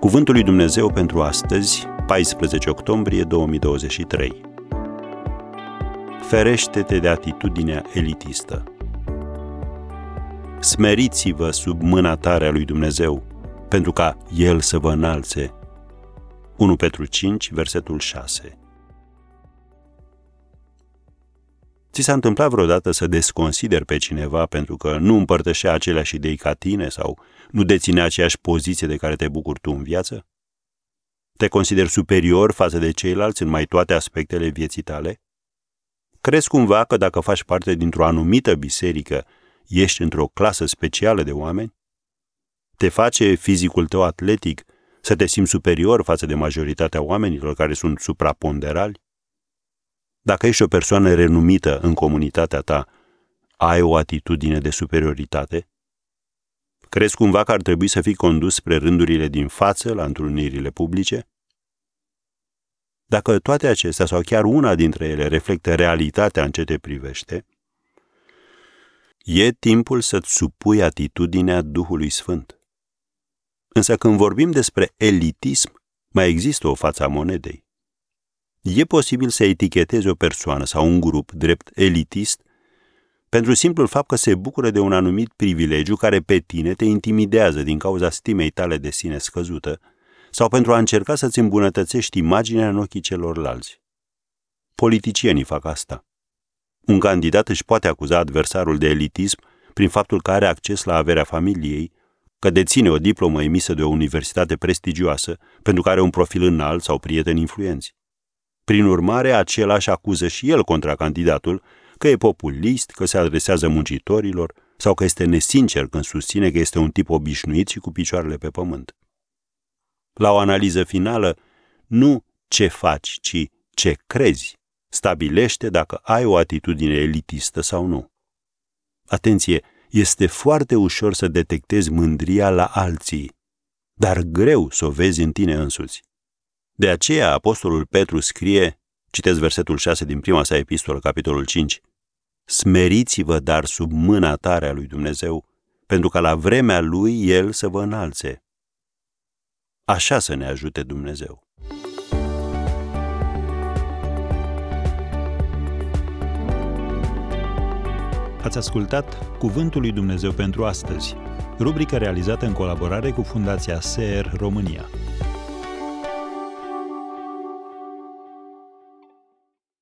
Cuvântul lui Dumnezeu pentru astăzi, 14 octombrie 2023. Ferește-te de atitudinea elitistă. Smeriți-vă sub mâna tare a lui Dumnezeu, pentru ca El să vă înalțe. 1 Petru 5, versetul 6. Ți s-a întâmplat vreodată să desconsideri pe cineva pentru că nu împărtășea aceleași idei ca tine sau nu deținea aceeași poziție de care te bucuri tu în viață? Te consideri superior față de ceilalți în mai toate aspectele vieții tale? Crezi cumva că dacă faci parte dintr-o anumită biserică, ești într-o clasă specială de oameni? Te face fizicul tău atletic să te simți superior față de majoritatea oamenilor care sunt supraponderali? Dacă ești o persoană renumită în comunitatea ta, ai o atitudine de superioritate? Crezi cumva că ar trebui să fii condus spre rândurile din față la întrunirile publice? Dacă toate acestea sau chiar una dintre ele reflectă realitatea în ce te privește, e timpul să-ți supui atitudinea Duhului Sfânt. Însă când vorbim despre elitism, mai există o față a monedei. E posibil să etichetezi o persoană sau un grup drept elitist pentru simplul fapt că se bucură de un anumit privilegiu care pe tine te intimidează din cauza stimei tale de sine scăzută sau pentru a încerca să-ți îmbunătățești imaginea în ochii celorlalți. Politicienii fac asta. Un candidat își poate acuza adversarul de elitism prin faptul că are acces la averea familiei, că deține o diplomă emisă de o universitate prestigioasă, pentru că are un profil înalt sau prieteni influenți. Prin urmare, același acuză și el contra candidatul că e populist, că se adresează muncitorilor sau că este nesincer când susține că este un tip obișnuit și cu picioarele pe pământ. La o analiză finală, nu ce faci, ci ce crezi, stabilește dacă ai o atitudine elitistă sau nu. Atenție, este foarte ușor să detectezi mândria la alții, dar greu să o vezi în tine însuți. De aceea apostolul Petru scrie, citesc versetul 6 din prima sa epistolă, capitolul 5, Smeriți-vă dar sub mâna tare a lui Dumnezeu, pentru ca la vremea lui El să vă înalțe. Așa să ne ajute Dumnezeu. Ați ascultat Cuvântul lui Dumnezeu pentru astăzi, rubrica realizată în colaborare cu Fundația SER România.